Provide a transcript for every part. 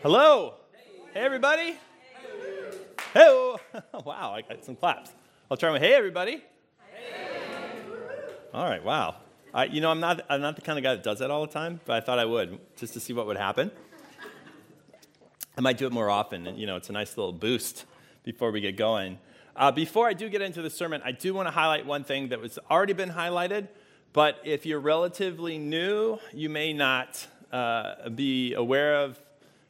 Hello. Hey, everybody. Hey. Wow, I got some claps. I'll try my hey, everybody. All right, wow. I, you know, I'm not, I'm not the kind of guy that does that all the time, but I thought I would just to see what would happen. I might do it more often, and you know, it's a nice little boost before we get going. Uh, before I do get into the sermon, I do want to highlight one thing that was already been highlighted, but if you're relatively new, you may not uh, be aware of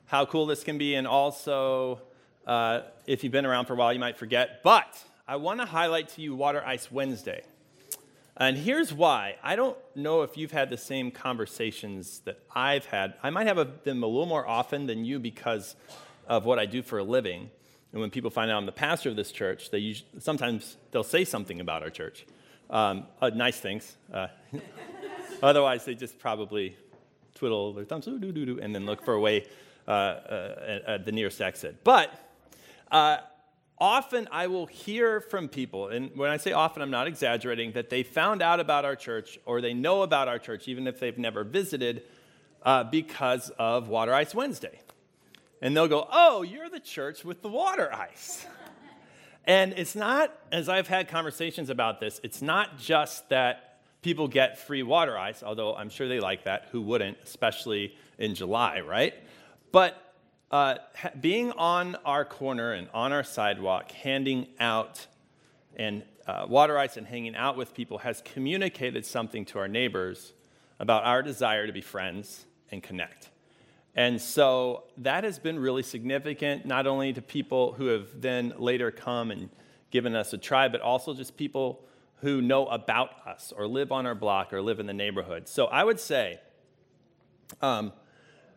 how cool this can be, and also uh, if you've been around for a while, you might forget. But I want to highlight to you Water Ice Wednesday. And here's why. I don't know if you've had the same conversations that I've had. I might have them a little more often than you because of what I do for a living. And when people find out I'm the pastor of this church, they usually, sometimes they'll say something about our church. Um, uh, nice things. Uh, otherwise, they just probably twiddle their thumbs and then look for a way at the nearest exit. But uh, often I will hear from people, and when I say often, I'm not exaggerating, that they found out about our church or they know about our church, even if they've never visited, uh, because of Water Ice Wednesday. And they'll go, Oh, you're the church with the water ice. and it's not, as I've had conversations about this, it's not just that people get free water ice, although I'm sure they like that. Who wouldn't, especially in July, right? But uh, being on our corner and on our sidewalk, handing out and uh, water ice and hanging out with people has communicated something to our neighbors about our desire to be friends and connect. And so that has been really significant, not only to people who have then later come and given us a try, but also just people who know about us or live on our block or live in the neighborhood. So I would say, um,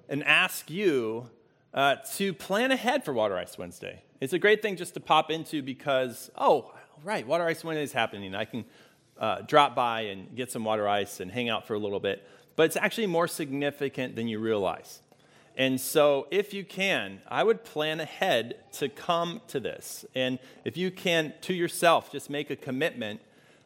and ask you uh, to plan ahead for Water Ice Wednesday. It's a great thing just to pop into because, oh, right, Water Ice Wednesday is happening. I can uh, drop by and get some water ice and hang out for a little bit. But it's actually more significant than you realize. And so, if you can, I would plan ahead to come to this. And if you can, to yourself, just make a commitment.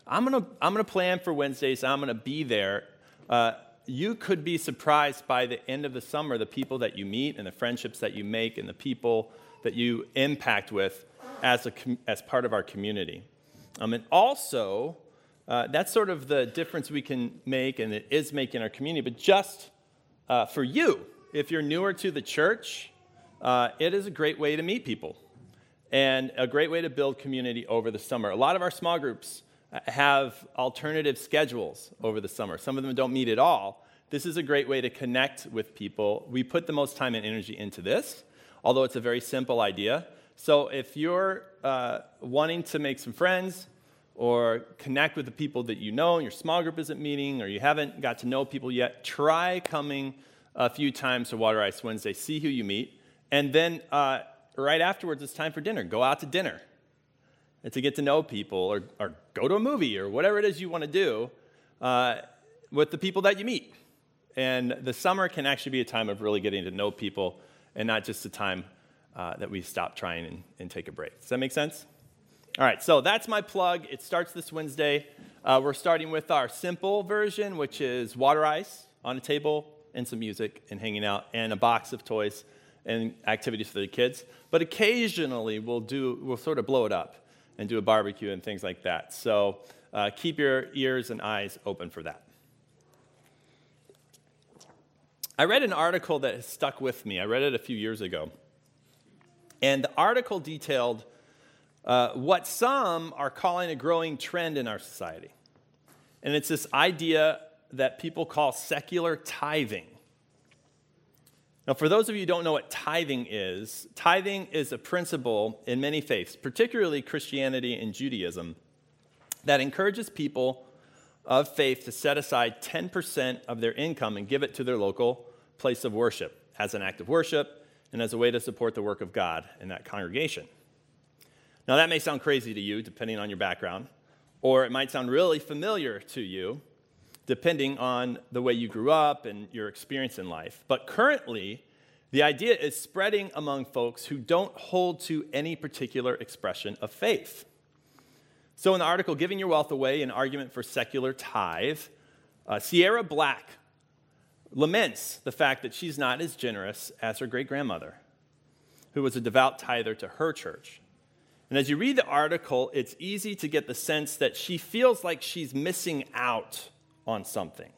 I'm to I'm to plan for Wednesdays. I'm to be there. Uh, you could be surprised by the end of the summer the people that you meet and the friendships that you make and the people that you impact with as, a, as part of our community. Um, and also, uh, that's sort of the difference we can make and it is making our community. But just uh, for you, if you're newer to the church, uh, it is a great way to meet people and a great way to build community over the summer. A lot of our small groups have alternative schedules over the summer. Some of them don't meet at all. This is a great way to connect with people. We put the most time and energy into this, although it's a very simple idea. So if you're uh, wanting to make some friends or connect with the people that you know, and your small group isn't meeting, or you haven't got to know people yet, try coming a few times to Water Ice Wednesday. See who you meet. And then uh, right afterwards, it's time for dinner. Go out to dinner and to get to know people or, or go to a movie or whatever it is you want to do uh, with the people that you meet. And the summer can actually be a time of really getting to know people and not just a time uh, that we stop trying and, and, take a break. Does that make sense? All right, so that's my plug. It starts this Wednesday. Uh, we're starting with our simple version, which is water ice on a table and some music and hanging out and a box of toys and activities for the kids. But occasionally we'll do, we'll sort of blow it up and do a barbecue and things like that. So uh, keep your ears and eyes open for that. I read an article that has stuck with me. I read it a few years ago. And the article detailed uh, what some are calling a growing trend in our society. And it's this idea that people call secular tithing. Now, for those of you who don't know what tithing is, tithing is a principle in many faiths, particularly Christianity and Judaism, that encourages people of faith to set aside 10% of their income and give it to their local place of worship as an act of worship and as a way to support the work of God in that congregation. Now, that may sound crazy to you, depending on your background, or it might sound really familiar to you depending on the way you grew up and your experience in life. But currently, the idea is spreading among folks who don't hold to any particular expression of faith. So, in the article, Giving Your Wealth Away An Argument for Secular Tithe, uh, Sierra Black laments the fact that she's not as generous as her great grandmother, who was a devout tither to her church. And as you read the article, it's easy to get the sense that she feels like she's missing out on something.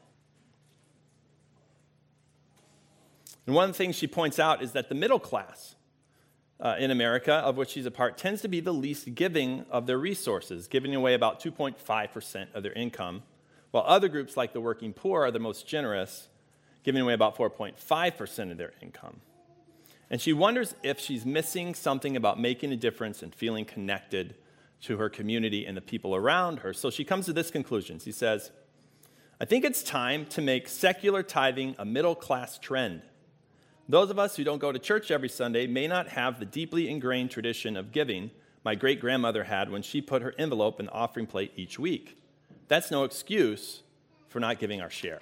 And one of the things she points out is that the middle class uh, in America, of which she's a part, tends to be the least giving of their resources, giving away about 2.5% of their income, while other groups like the working poor are the most generous, giving away about 4.5% of their income. And she wonders if she's missing something about making a difference and feeling connected to her community and the people around her. So she comes to this conclusion. She says, I think it's time to make secular tithing a middle class trend. Those of us who don't go to church every Sunday may not have the deeply ingrained tradition of giving my great grandmother had when she put her envelope in the offering plate each week. That's no excuse for not giving our share.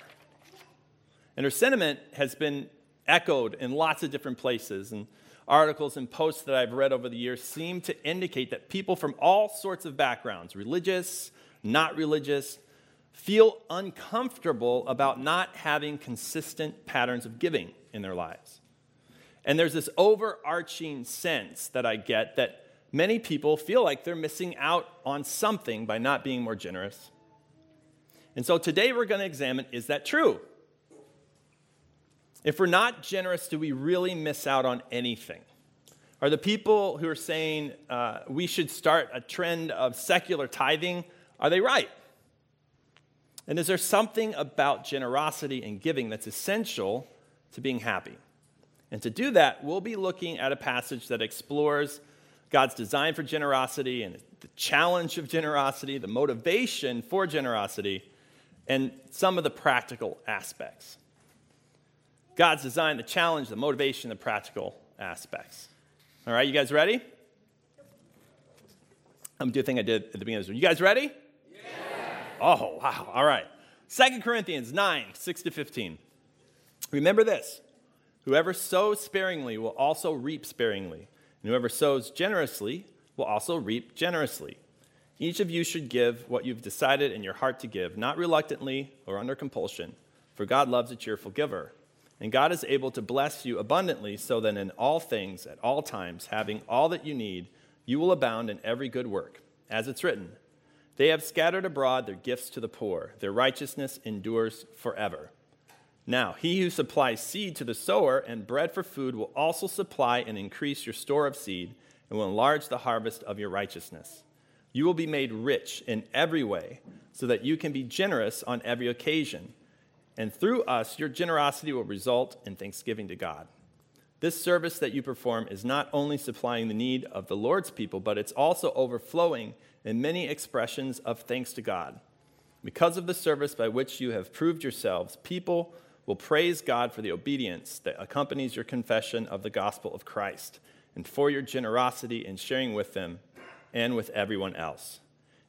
And her sentiment has been echoed in lots of different places, and articles and posts that I've read over the years seem to indicate that people from all sorts of backgrounds, religious, not religious, feel uncomfortable about not having consistent patterns of giving in their lives. And there's this overarching sense that I get that many people feel like they're missing out on something by not being more generous. And so today we're going to examine is that true? If we're not generous, do we really miss out on anything? Are the people who are saying uh, we should start a trend of secular tithing, are they right? And is there something about generosity and giving that's essential to being happy? And to do that, we'll be looking at a passage that explores God's design for generosity and the challenge of generosity, the motivation for generosity, and some of the practical aspects. God's design, the challenge, the motivation, the practical aspects. All right, you guys ready? I'm doing the thing I did at the beginning of this. You guys ready? Oh, wow. All right. Second Corinthians 9, 6 to 15. Remember this whoever sows sparingly will also reap sparingly, and whoever sows generously will also reap generously. Each of you should give what you've decided in your heart to give, not reluctantly or under compulsion, for God loves a cheerful giver. And God is able to bless you abundantly, so that in all things, at all times, having all that you need, you will abound in every good work. As it's written, they have scattered abroad their gifts to the poor. Their righteousness endures forever. Now, he who supplies seed to the sower and bread for food will also supply and increase your store of seed and will enlarge the harvest of your righteousness. You will be made rich in every way so that you can be generous on every occasion. And through us, your generosity will result in thanksgiving to God. This service that you perform is not only supplying the need of the Lord's people, but it's also overflowing in many expressions of thanks to God. Because of the service by which you have proved yourselves, people will praise God for the obedience that accompanies your confession of the gospel of Christ and for your generosity in sharing with them and with everyone else.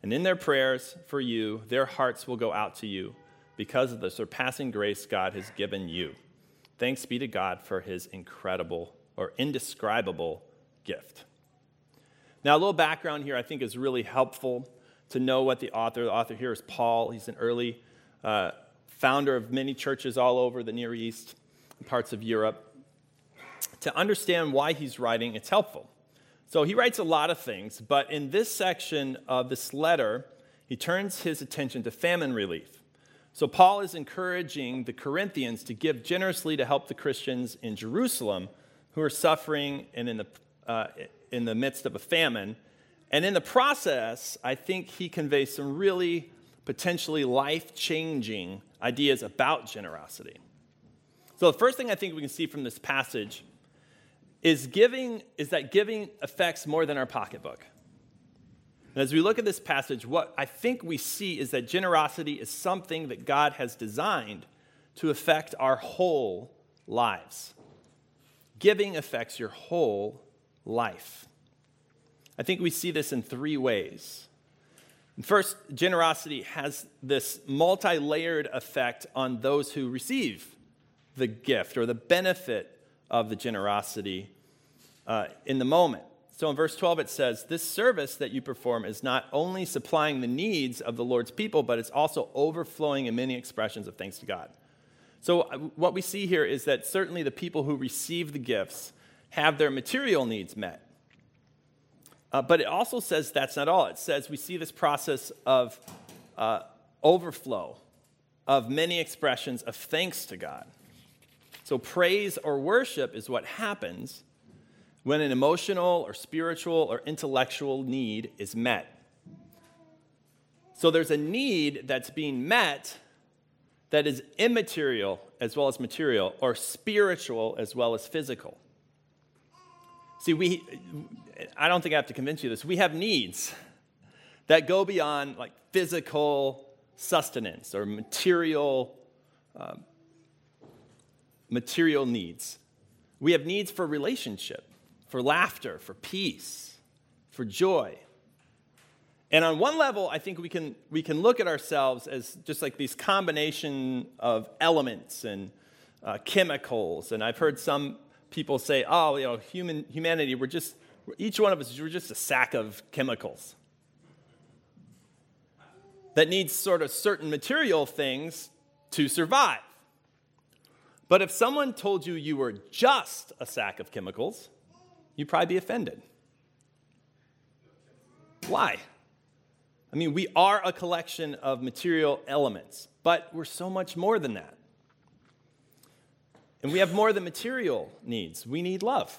And in their prayers for you, their hearts will go out to you because of the surpassing grace God has given you. Thanks be to God for his incredible or indescribable gift. Now, a little background here I think is really helpful to know what the author, the author here is Paul. He's an early uh, founder of many churches all over the Near East, parts of Europe. To understand why he's writing, it's helpful. So he writes a lot of things, but in this section of this letter, he turns his attention to famine relief. So Paul is encouraging the Corinthians to give generously to help the Christians in Jerusalem who are suffering and in the, uh, in the midst of a famine. And in the process, I think he conveys some really potentially life changing ideas about generosity. So, the first thing I think we can see from this passage is giving is that giving affects more than our pocketbook. And as we look at this passage, what I think we see is that generosity is something that God has designed to affect our whole lives. Giving affects your whole life. I think we see this in three ways. First, generosity has this multi layered effect on those who receive the gift or the benefit of the generosity uh, in the moment. So in verse 12, it says, This service that you perform is not only supplying the needs of the Lord's people, but it's also overflowing in many expressions of thanks to God. So, uh, what we see here is that certainly the people who receive the gifts have their material needs met. Uh, but it also says that's not all. It says we see this process of uh, overflow of many expressions of thanks to God. So, praise or worship is what happens when an emotional or spiritual or intellectual need is met. So, there's a need that's being met that is immaterial as well as material, or spiritual as well as physical. See, we, I don't think I have to convince you this. We have needs that go beyond like physical sustenance or material, uh, material needs. We have needs for relationship, for laughter, for peace, for joy. And on one level, I think we can, we can look at ourselves as just like these combination of elements and uh, chemicals. And I've heard some people say, oh, you know, human, humanity, we're just, each one of us, we're just a sack of chemicals that needs sort of certain material things to survive. But if someone told you you were just a sack of chemicals, you'd probably be offended. Why? I mean, we are a collection of material elements, but we're so much more than that. And we have more than material needs. We need love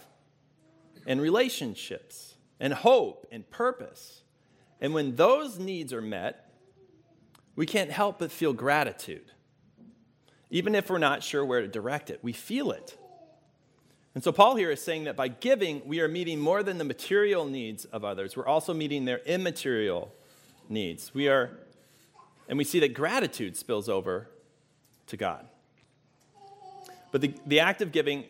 and relationships and hope and purpose. And when those needs are met, we can't help but feel gratitude. Even if we're not sure where to direct it, we feel it. And so, Paul here is saying that by giving, we are meeting more than the material needs of others, we're also meeting their immaterial needs. We are, and we see that gratitude spills over to God. But the, the act of giving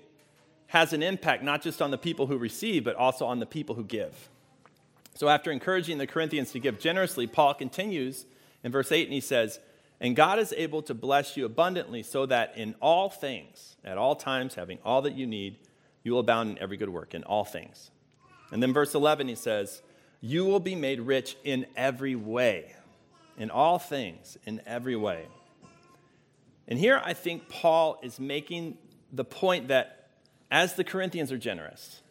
has an impact not just on the people who receive, but also on the people who give. So, after encouraging the Corinthians to give generously, Paul continues in verse 8 and he says, And God is able to bless you abundantly, so that in all things, at all times, having all that you need, you will abound in every good work, in all things. And then verse 11, he says, You will be made rich in every way, in all things, in every way. And here I think Paul is making the point that as the Corinthians are generous,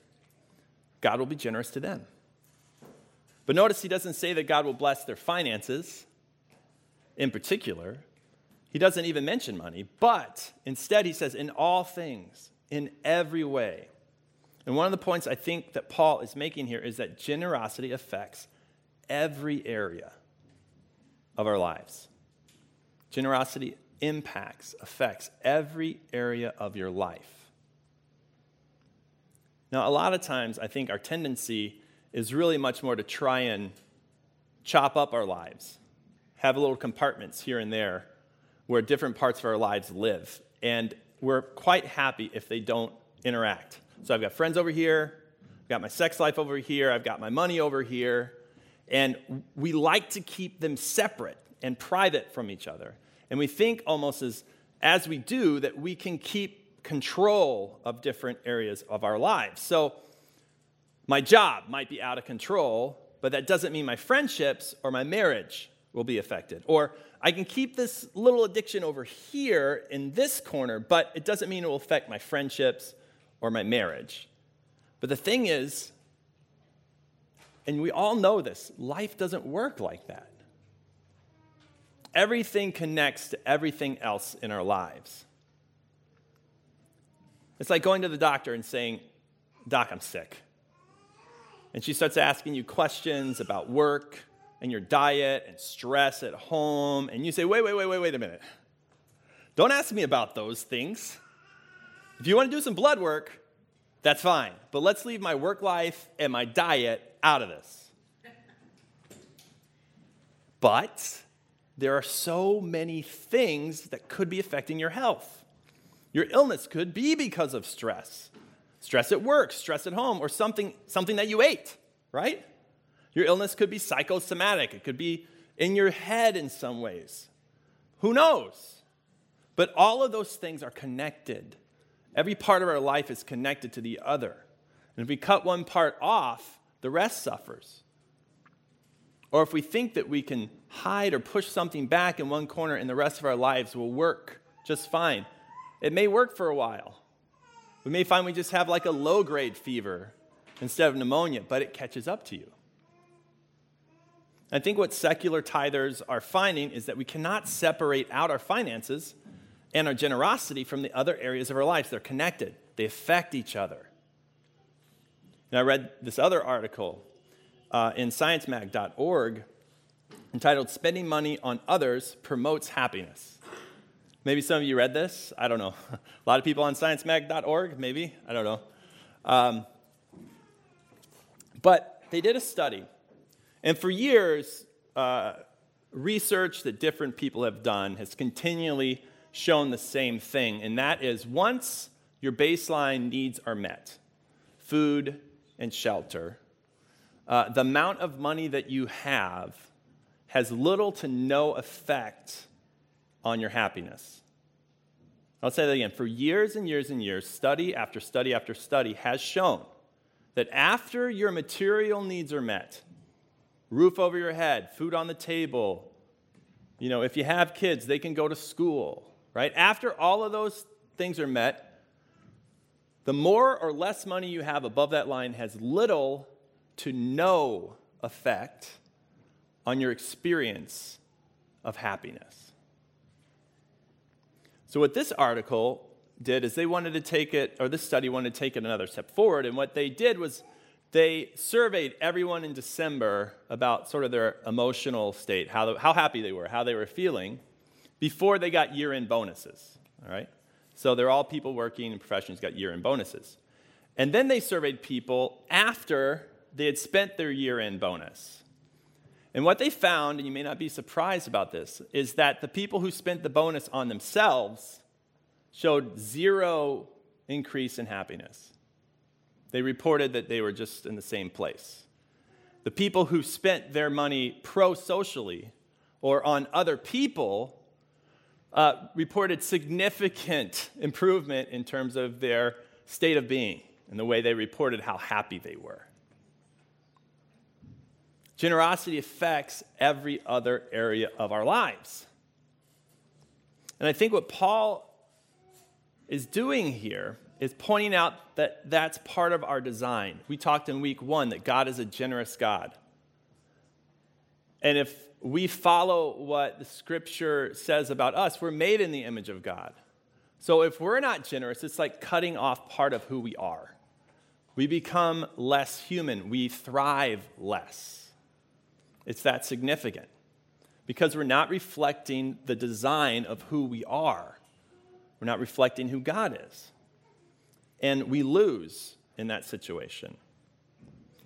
God will be generous to them. But notice he doesn't say that God will bless their finances in particular. He doesn't even mention money, but instead he says, in all things, in every way. And one of the points I think that Paul is making here is that generosity affects every area of our lives. Generosity impacts, affects every area of your life. Now, a lot of times, I think our tendency is really much more to try and chop up our lives, have little compartments here and there where different parts of our lives live. And we're quite happy if they don't interact. So I've got friends over here, I've got my sex life over here, I've got my money over here, and we like to keep them separate and private from each other. And we think almost as, as we do that we can keep control of different areas of our lives. So my job might be out of control, but that doesn't mean my friendships or my marriage will be affected. Or I can keep this little addiction over here in this corner, but it doesn't mean it will affect my friendships or my marriage. But the thing is, and we all know this, life doesn't work like that everything connects to everything else in our lives. It's like going to the doctor and saying, Doc, I'm sick. And she starts asking you questions about work and your diet and stress at home. And you say, wait, wait, wait, wait, wait a minute. Don't ask me about those things. If you want to do some blood work, that's fine. But let's leave my work life and my diet out of this. But there are so many things that could be affecting your health. Your illness could be because of stress stress at work, stress at home, or something, something that you ate, right? Your illness could be psychosomatic, it could be in your head in some ways. Who knows? But all of those things are connected. Every part of our life is connected to the other. And if we cut one part off, the rest suffers. Or if we think that we can hide or push something back in one corner and the rest of our lives will work just fine, it may work for a while. We may find we just have like a low grade fever instead of pneumonia, but it catches up to you. I think what secular tithers are finding is that we cannot separate out our finances and our generosity from the other areas of our lives. They're connected, they affect each other. And I read this other article uh, in sciencemag.org entitled Spending Money on Others Promotes Happiness. Maybe some of you read this. I don't know. A lot of people on sciencemag.org, maybe. I don't know. Um, but they did a study. And for years, uh, research that different people have done has continually shown the same thing. And that is once your baseline needs are met food and shelter uh, the amount of money that you have has little to no effect on your happiness. I'll say that again. For years and years and years, study after study after study has shown that after your material needs are met, roof over your head, food on the table, you know, if you have kids, they can go to school, right? After all of those things are met, the more or less money you have above that line has little to no effect on your experience of happiness. So, what this article did is they wanted to take it, or this study wanted to take it another step forward. And what they did was they surveyed everyone in December about sort of their emotional state, how, how happy they were, how they were feeling, before they got year end bonuses. All right? So, they're all people working in professions got year end bonuses. And then they surveyed people after they had spent their year end bonus. And what they found, and you may not be surprised about this, is that the people who spent the bonus on themselves showed zero increase in happiness. They reported that they were just in the same place. The people who spent their money pro socially or on other people uh, reported significant improvement in terms of their state of being and the way they reported how happy they were. Generosity affects every other area of our lives. And I think what Paul is doing here is pointing out that that's part of our design. We talked in week one that God is a generous God. And if we follow what the scripture says about us, we're made in the image of God. So if we're not generous, it's like cutting off part of who we are. We become less human, we thrive less. It's that significant because we're not reflecting the design of who we are. We're not reflecting who God is. And we lose in that situation.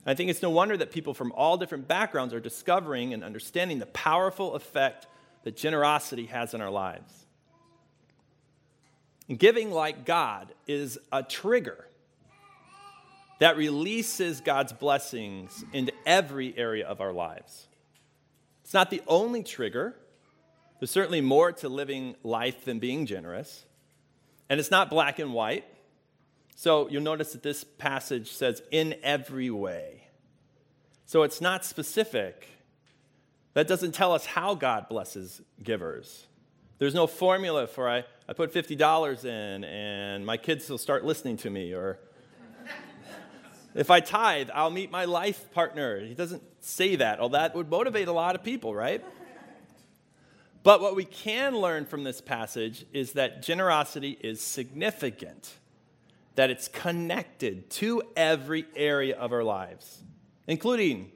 I think it's no wonder that people from all different backgrounds are discovering and understanding the powerful effect that generosity has in our lives. Giving like God is a trigger that releases God's blessings into every area of our lives. It's not the only trigger. There's certainly more to living life than being generous. And it's not black and white. So you'll notice that this passage says, in every way. So it's not specific. That doesn't tell us how God blesses givers. There's no formula for I, I put $50 in and my kids will start listening to me, or if I tithe, I'll meet my life partner. He doesn't say that. Well, that would motivate a lot of people, right? But what we can learn from this passage is that generosity is significant, that it's connected to every area of our lives, including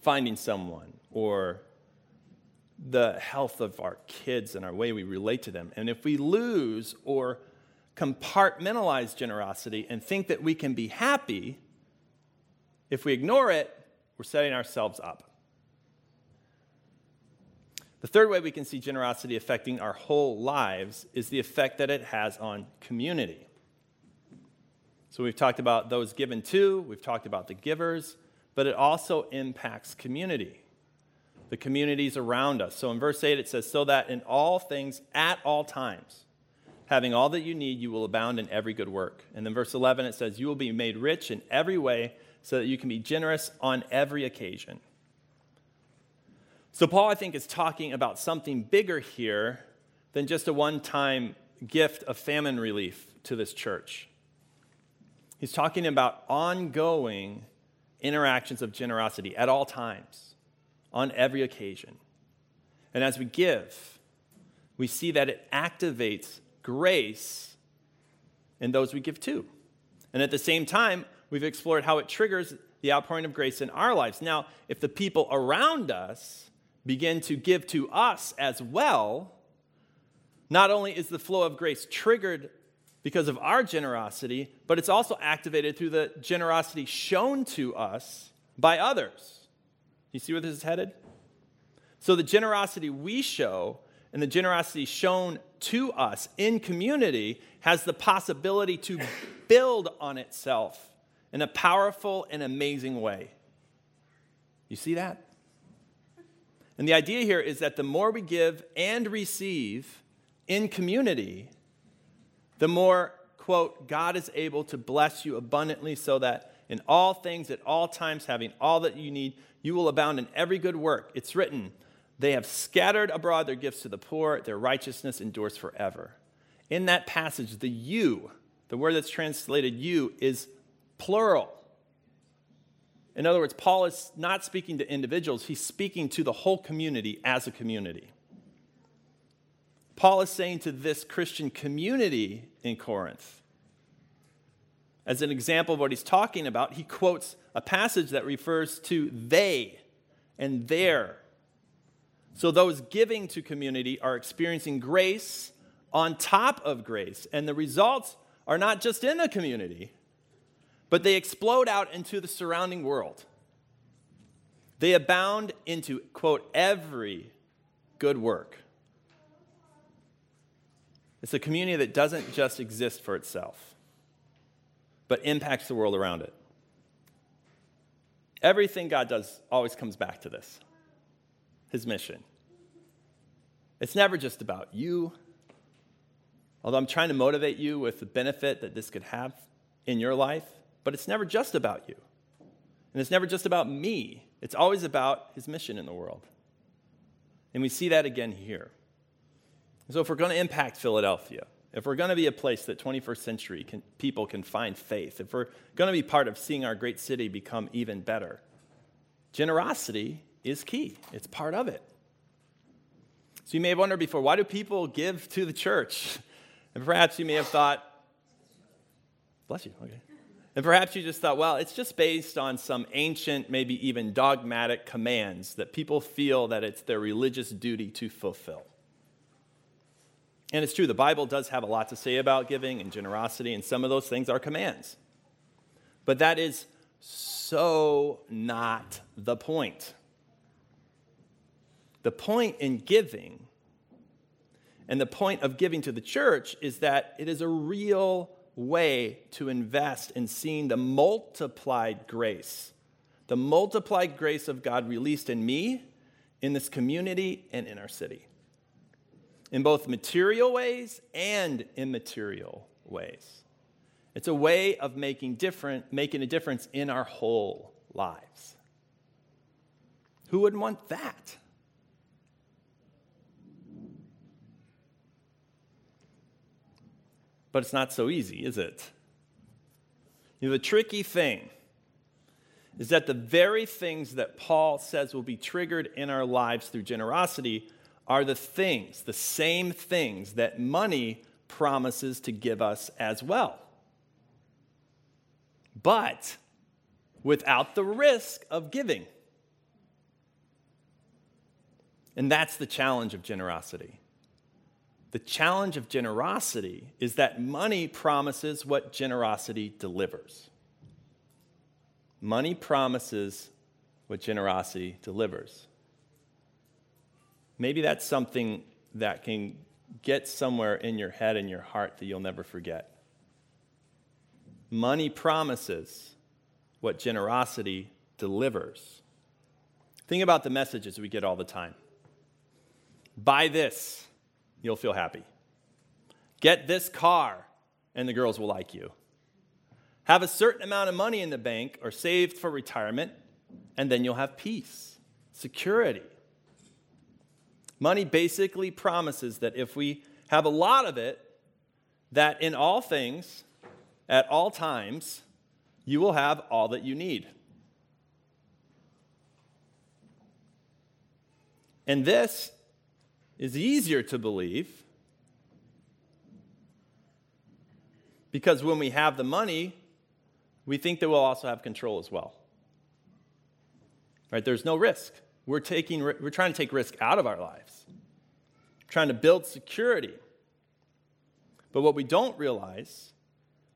finding someone or the health of our kids and our way we relate to them. And if we lose or compartmentalize generosity and think that we can be happy, if we ignore it, we're setting ourselves up. The third way we can see generosity affecting our whole lives is the effect that it has on community. So we've talked about those given to, we've talked about the givers, but it also impacts community, the communities around us. So in verse 8 it says, So that in all things, at all times, having all that you need, you will abound in every good work. And then verse 11 it says, You will be made rich in every way so that you can be generous on every occasion. So, Paul, I think, is talking about something bigger here than just a one time gift of famine relief to this church. He's talking about ongoing interactions of generosity at all times, on every occasion. And as we give, we see that it activates grace in those we give to. And at the same time, we've explored how it triggers the outpouring of grace in our lives. Now, if the people around us begin to give to us as well, not only is the flow of grace triggered because of our generosity, but it's also activated through the generosity shown to us by others. You see where this is headed? So, the generosity we show and the generosity shown to us in community has the possibility to build on itself in a powerful and amazing way. You see that? And the idea here is that the more we give and receive in community, the more, quote, God is able to bless you abundantly so that in all things, at all times, having all that you need, you will abound in every good work. It's written, they have scattered abroad their gifts to the poor, their righteousness endures forever. In that passage, the you, the word that's translated you, is plural. In other words, Paul is not speaking to individuals, he's speaking to the whole community as a community. Paul is saying to this Christian community in Corinth, as an example of what he's talking about, he quotes a passage that refers to they and their. So those giving to community are experiencing grace on top of grace. And the results are not just in the community, but they explode out into the surrounding world. They abound into, quote, every good work. It's a community that doesn't just exist for itself, but impacts the world around it. Everything God does always comes back to this his mission. It's never just about you, although I'm trying to motivate you with the benefit that this could have in your life, but it's never just about you. And it's never just about me, it's always about his mission in the world. And we see that again here. So, if we're going to impact Philadelphia, if we're going to be a place that 21st century can, people can find faith, if we're going to be part of seeing our great city become even better, generosity is key. It's part of it. So, you may have wondered before why do people give to the church? And perhaps you may have thought, bless you, okay. And perhaps you just thought, well, it's just based on some ancient, maybe even dogmatic commands that people feel that it's their religious duty to fulfill. And it's true, the Bible does have a lot to say about giving and generosity, and some of those things are commands. But that is so not the point. The point in giving and the point of giving to the church is that it is a real way to invest in seeing the multiplied grace, the multiplied grace of God released in me, in this community, and in our city in both material ways and immaterial ways. It's a way of making, different, making a difference in our whole lives. Who wouldn't want that? But it's not so easy, is it? You know, the tricky thing is that the very things that Paul says will be triggered in our lives through generosity are the things, the same things that money promises to give us as well. But without the risk of giving. And that's the challenge of generosity. The challenge of generosity is that money promises what generosity delivers. Money promises what generosity delivers. Maybe that's something that can get somewhere in your head and your heart that you'll never forget. Money promises what generosity delivers. Think about the messages we get all the time. Buy this, you'll feel happy. Get this car, and the girls will like you. Have a certain amount of money in the bank or saved for retirement, and then you'll have peace, security. Money basically promises that if we have a lot of it, that in all things, at all times, you will have all that you need. And this is easier to believe because when we have the money, we think that we'll also have control as well. Right? There's no risk. We're, taking, we're trying to take risk out of our lives, trying to build security. But what we don't realize,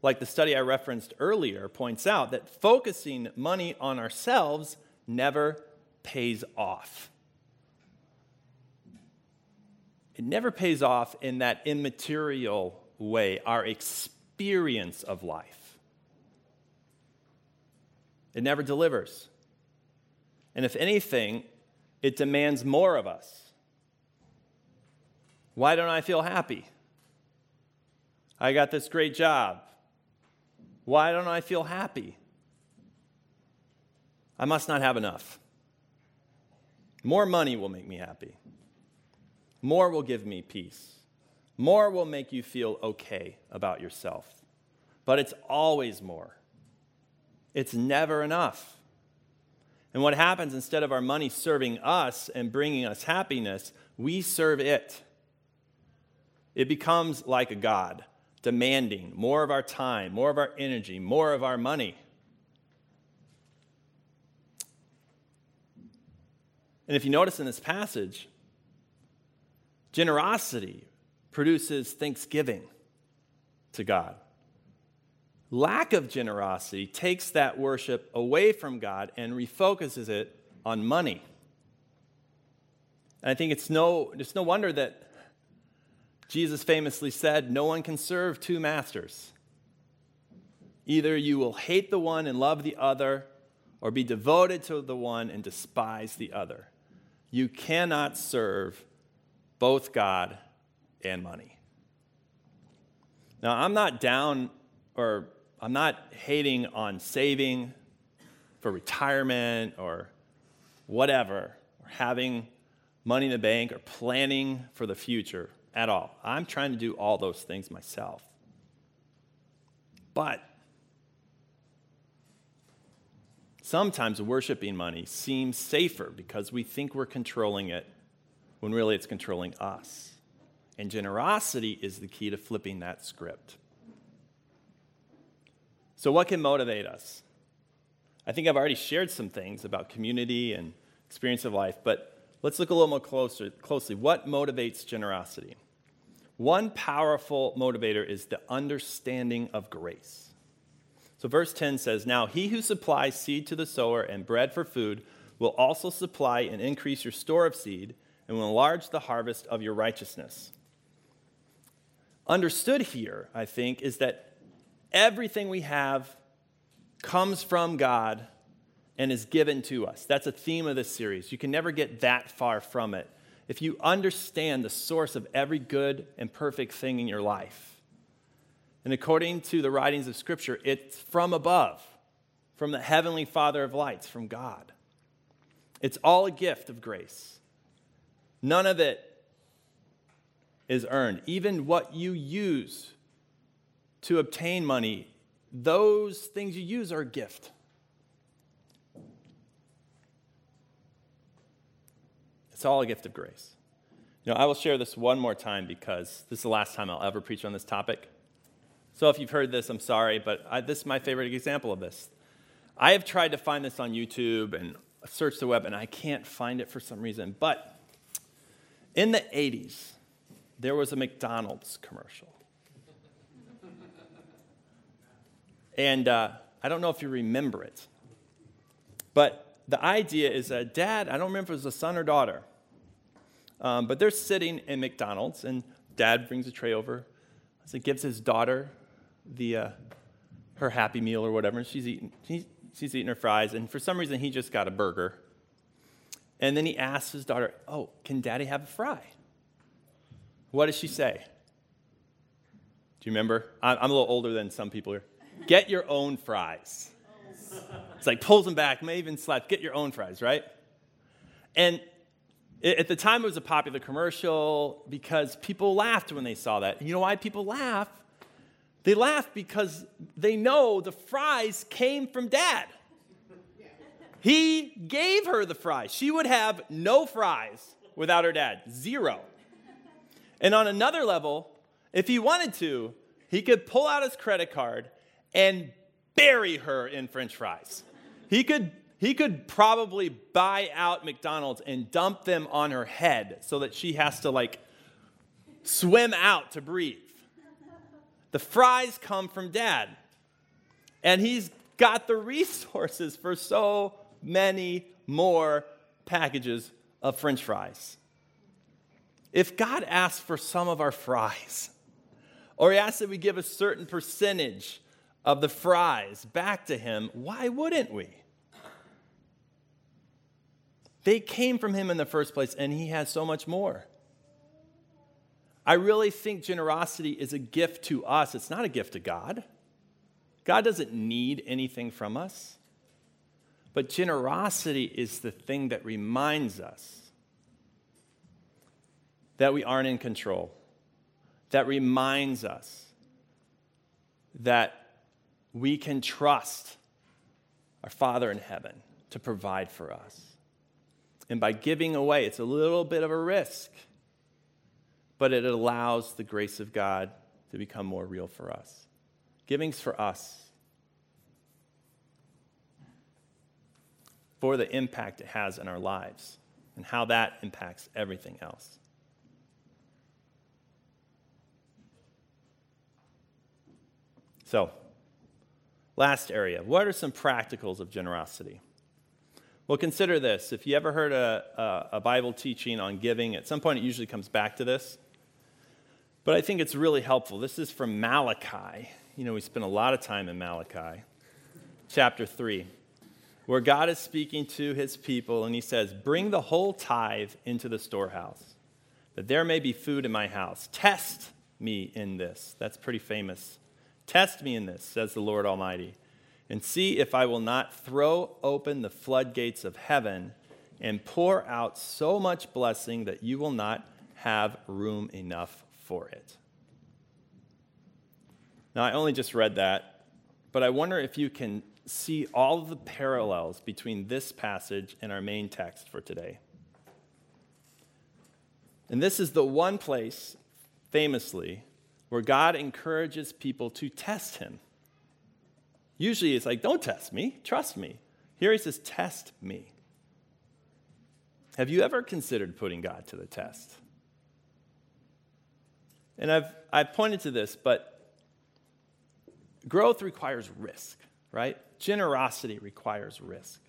like the study I referenced earlier points out, that focusing money on ourselves never pays off. It never pays off in that immaterial way, our experience of life. It never delivers. And if anything, it demands more of us. Why don't I feel happy? I got this great job. Why don't I feel happy? I must not have enough. More money will make me happy. More will give me peace. More will make you feel okay about yourself. But it's always more. It's never enough. And what happens instead of our money serving us and bringing us happiness, we serve it. It becomes like a God, demanding more of our time, more of our energy, more of our money. And if you notice in this passage, generosity produces thanksgiving to God. Lack of generosity takes that worship away from God and refocuses it on money. And I think it's no, it's no wonder that Jesus famously said, No one can serve two masters. Either you will hate the one and love the other, or be devoted to the one and despise the other. You cannot serve both God and money. Now, I'm not down or I'm not hating on saving for retirement or whatever, or having money in the bank or planning for the future at all. I'm trying to do all those things myself. But sometimes worshiping money seems safer because we think we're controlling it when really it's controlling us. And generosity is the key to flipping that script. So, what can motivate us? I think I've already shared some things about community and experience of life, but let's look a little more closer, closely. What motivates generosity? One powerful motivator is the understanding of grace. So, verse 10 says, Now he who supplies seed to the sower and bread for food will also supply and increase your store of seed and will enlarge the harvest of your righteousness. Understood here, I think, is that Everything we have comes from God and is given to us. That's a theme of this series. You can never get that far from it. If you understand the source of every good and perfect thing in your life, and according to the writings of Scripture, it's from above, from the heavenly Father of lights, from God. It's all a gift of grace. None of it is earned. Even what you use to obtain money, those things you use are a gift. It's all a gift of grace. You know, I will share this one more time because this is the last time I'll ever preach on this topic. So if you've heard this, I'm sorry, but I, this is my favorite example of this. I have tried to find this on YouTube and search the web, and I can't find it for some reason. But in the 80s, there was a McDonald's commercial. And uh, I don't know if you remember it, but the idea is that dad, I don't remember if it was a son or daughter, um, but they're sitting in McDonald's, and dad brings a tray over. So gives his daughter the, uh, her Happy Meal or whatever, and she's eating, she's eating her fries, and for some reason he just got a burger. And then he asks his daughter, Oh, can daddy have a fry? What does she say? Do you remember? I'm a little older than some people here. Get your own fries. It's like pulls them back, may even slap, get your own fries, right? And at the time, it was a popular commercial because people laughed when they saw that. You know why people laugh? They laugh because they know the fries came from dad. He gave her the fries. She would have no fries without her dad, zero. And on another level, if he wanted to, he could pull out his credit card and bury her in french fries. He could, he could probably buy out McDonald's and dump them on her head so that she has to like swim out to breathe. The fries come from dad. And he's got the resources for so many more packages of french fries. If God asks for some of our fries, or he asks that we give a certain percentage of the fries back to him, why wouldn't we? They came from him in the first place, and he has so much more. I really think generosity is a gift to us, it's not a gift to God. God doesn't need anything from us. But generosity is the thing that reminds us that we aren't in control, that reminds us that we can trust our Father in heaven to provide for us. And by giving away, it's a little bit of a risk, but it allows the grace of God to become more real for us. Giving's for us. For the impact it has in our lives and how that impacts everything else. So, last area. What are some practicals of generosity? Well, consider this. If you ever heard a, a, a, Bible teaching on giving, at some point it usually comes back to this. But I think it's really helpful. This is from Malachi. You know, we spent a lot of time in Malachi, chapter 3, where God is speaking to his people and he says, Bring the whole tithe into the storehouse, that there may be food in my house. Test me in this. That's pretty famous Test me in this, says the Lord Almighty, and see if I will not throw open the floodgates of heaven and pour out so much blessing that you will not have room enough for it. Now, I only just read that, but I wonder if you can see all the parallels between this passage and our main text for today. And this is the one place, famously, where God encourages people to test him. Usually it's like, don't test me, trust me. Here he says, test me. Have you ever considered putting God to the test? And I've, I've pointed to this, but growth requires risk, right? Generosity requires risk.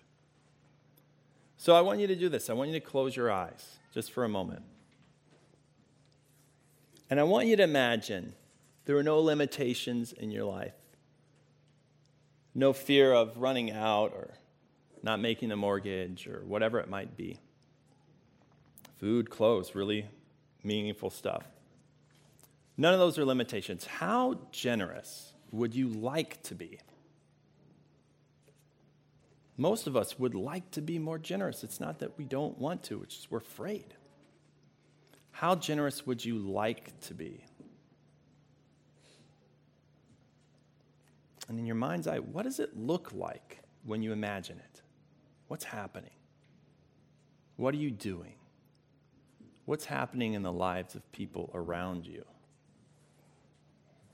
So I want you to do this. I want you to close your eyes just for a moment. And I want you to imagine there are no limitations in your life, no fear of running out or not making a mortgage or whatever it might be. Food, clothes, really meaningful stuff. None of those are limitations. How generous would you like to be? Most of us would like to be more generous. It's not that we don't want to, it's just we're afraid. How generous would you like to be? And in your mind's eye, what does it look like when you imagine it? What's happening? What are you doing? What's happening in the lives of people around you?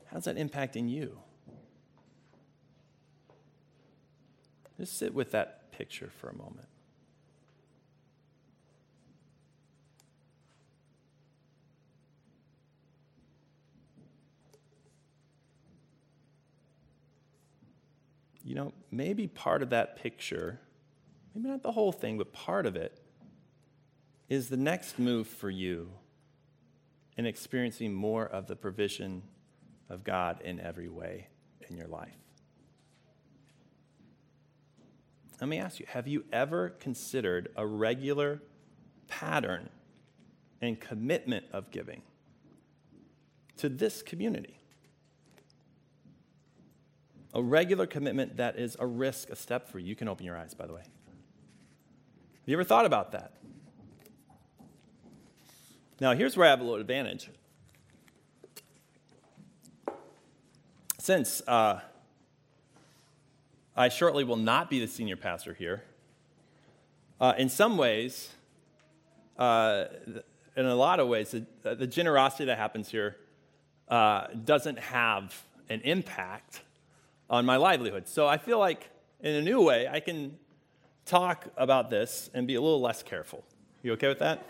How's that impacting you? Just sit with that picture for a moment. you know, maybe part of that picture, maybe not the whole thing, but part of it, is the next move for you in experiencing more of the provision of God in every way in your life. Let me ask you have you ever considered a regular pattern and commitment of giving to this community? A regular commitment that is a risk, a step for you. You can open your eyes, by the way. Have you ever thought about that? Now, here's where I have a little advantage. since uh, I shortly will not be the senior pastor here, uh, in some ways, uh, in a lot of ways, the, the generosity that happens here uh, doesn't have an impact on my livelihood. So I feel like, in a new way, I can talk about this and be a little less careful. You okay with that?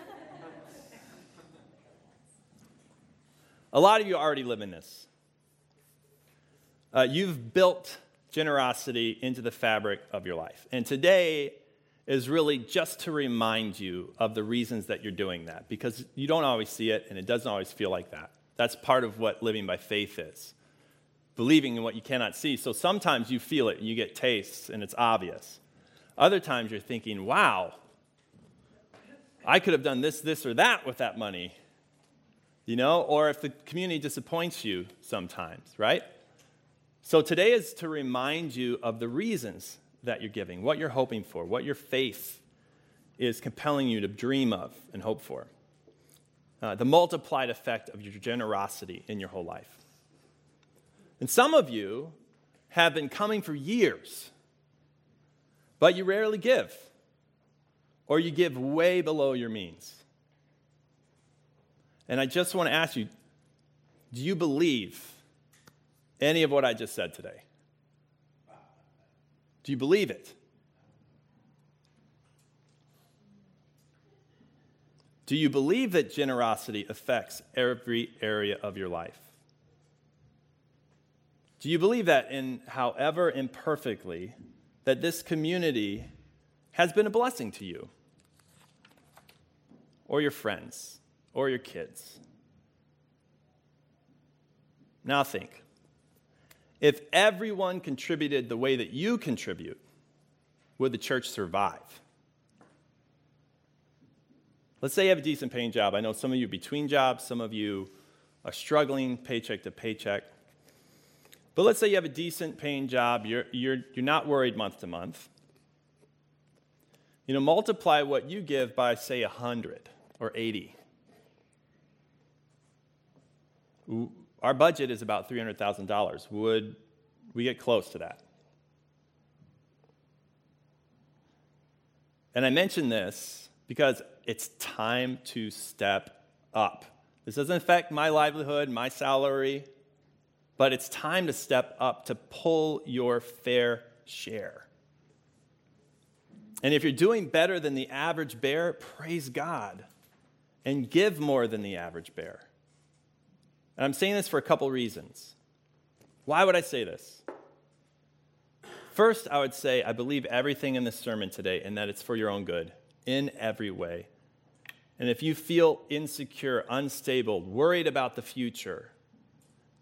a lot of you already live in this. Uh, you've built generosity into the fabric of your life. And today is really just to remind you of the reasons that you're doing that because you don't always see it and it doesn't always feel like that. That's part of what living by faith is believing in what you cannot see. So sometimes you feel it and you get tastes and it's obvious. Other times you're thinking, wow, I could have done this, this, or that with that money. You know, or if the community disappoints you sometimes, right? So today is to remind you of the reasons that you're giving, what you're hoping for, what your faith is compelling you to dream of and hope for. Uh, the multiplied effect of your generosity in your whole life. And some of you have been coming for years, but you rarely give, or you give way below your means. And I just want to ask you do you believe any of what I just said today? Do you believe it? Do you believe that generosity affects every area of your life? Do you believe that in however imperfectly that this community has been a blessing to you or your friends or your kids? Now think. If everyone contributed the way that you contribute, would the church survive? Let's say you have a decent paying job. I know some of you are between jobs, some of you are struggling paycheck to paycheck. But let's say you have a decent paying job, you're, you're, you're not worried month to month. You know, multiply what you give by, say, 100 or 80. Our budget is about $300,000. Would we get close to that? And I mention this because it's time to step up. This doesn't affect my livelihood, my salary, but it's time to step up to pull your fair share. And if you're doing better than the average bear, praise God and give more than the average bear. And I'm saying this for a couple reasons. Why would I say this? First, I would say I believe everything in this sermon today and that it's for your own good in every way. And if you feel insecure, unstable, worried about the future,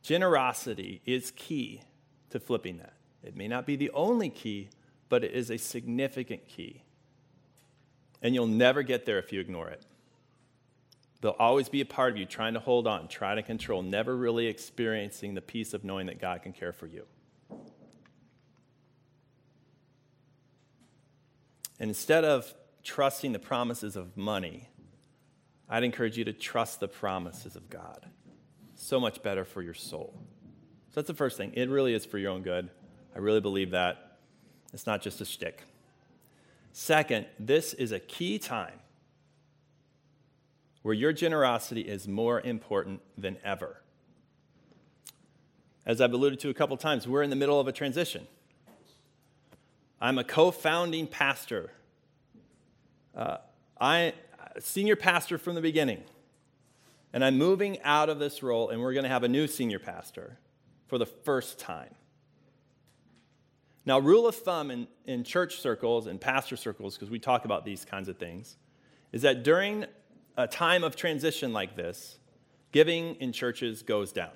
generosity is key to flipping that. It may not be the only key, but it is a significant key. And you'll never get there if you ignore it. There'll always be a part of you trying to hold on, trying to control, never really experiencing the peace of knowing that God can care for you. And instead of trusting the promises of money, I'd encourage you to trust the promises of God. So much better for your soul. So that's the first thing. It really is for your own good. I really believe that. It's not just a shtick. Second, this is a key time where your generosity is more important than ever. As I've alluded to a couple times, we're in the middle of a transition. I'm a co founding pastor. Uh, I senior pastor from the beginning. And I'm moving out of this role, and we're going to have a new senior pastor for the first time. Now, rule of thumb in, in church circles and pastor circles, because we talk about these kinds of things, is that during a time of transition like this, giving in churches goes down.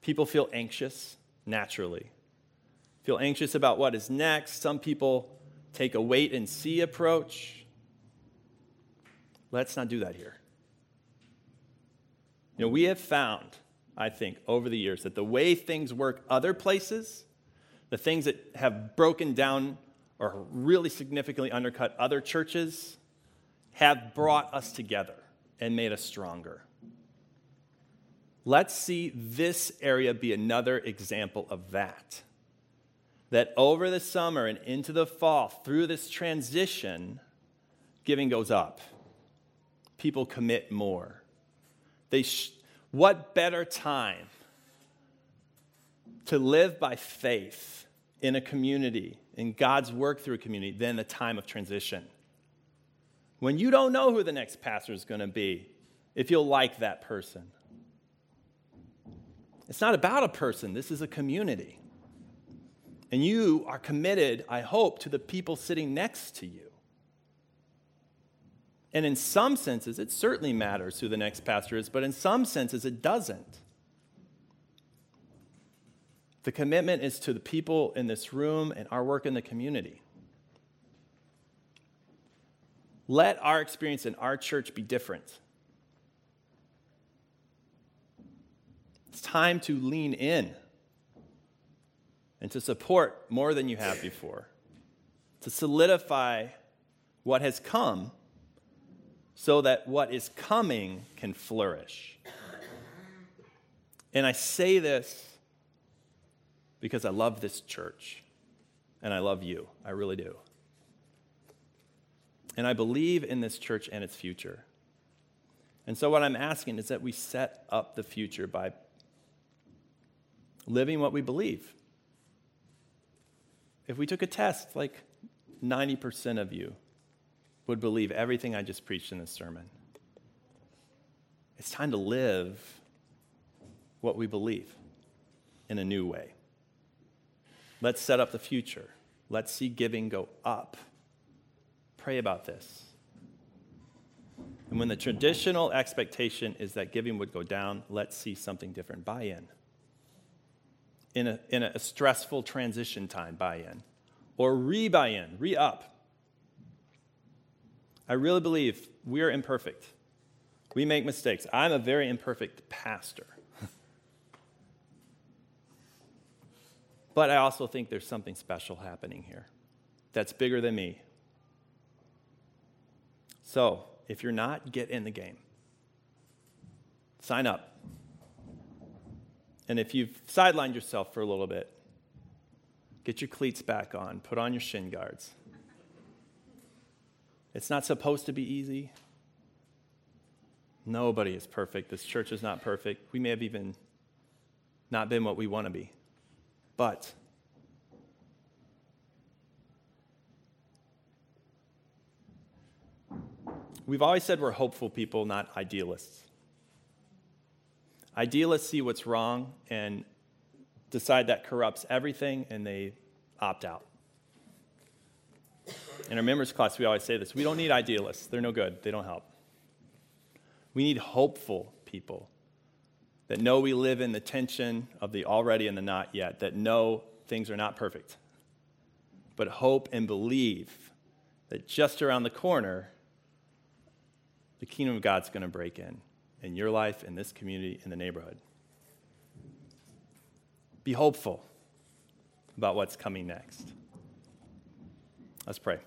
People feel anxious naturally, feel anxious about what is next. Some people take a wait and see approach. Let's not do that here. You know, we have found, I think, over the years that the way things work other places, the things that have broken down or really significantly undercut other churches, have brought us together and made us stronger. Let's see this area be another example of that. That over the summer and into the fall, through this transition, giving goes up. People commit more. They sh- what better time to live by faith in a community, in God's work through a community, than the time of transition? When you don't know who the next pastor is going to be, if you'll like that person it's not about a person, this is a community. And you are committed, I hope, to the people sitting next to you. And in some senses, it certainly matters who the next pastor is, but in some senses, it doesn't. The commitment is to the people in this room and our work in the community. Let our experience in our church be different. It's time to lean in and to support more than you have before, to solidify what has come so that what is coming can flourish. And I say this because I love this church and I love you. I really do. And I believe in this church and its future. And so, what I'm asking is that we set up the future by living what we believe. If we took a test, like 90% of you would believe everything I just preached in this sermon. It's time to live what we believe in a new way. Let's set up the future. Let's see giving go up. Pray about this. And when the traditional expectation is that giving would go down, let's see something different. Buy in in a, in a stressful transition time buy in or re buy in, re up. I really believe we are imperfect. We make mistakes. I'm a very imperfect pastor. but I also think there's something special happening here that's bigger than me. So, if you're not, get in the game. Sign up. And if you've sidelined yourself for a little bit, get your cleats back on, put on your shin guards. It's not supposed to be easy. Nobody is perfect. This church is not perfect. We may have even not been what we want to be. But we've always said we're hopeful people, not idealists. Idealists see what's wrong and decide that corrupts everything and they opt out. In our members class, we always say this we don't need idealists, they're no good, they don't help. We need hopeful people that know we live in the tension of the already and the not yet, that know things are not perfect, but hope and believe that just around the corner, the kingdom of God's going to break in in your life, in this community, in the neighborhood. Be hopeful about what's coming next. Let's pray.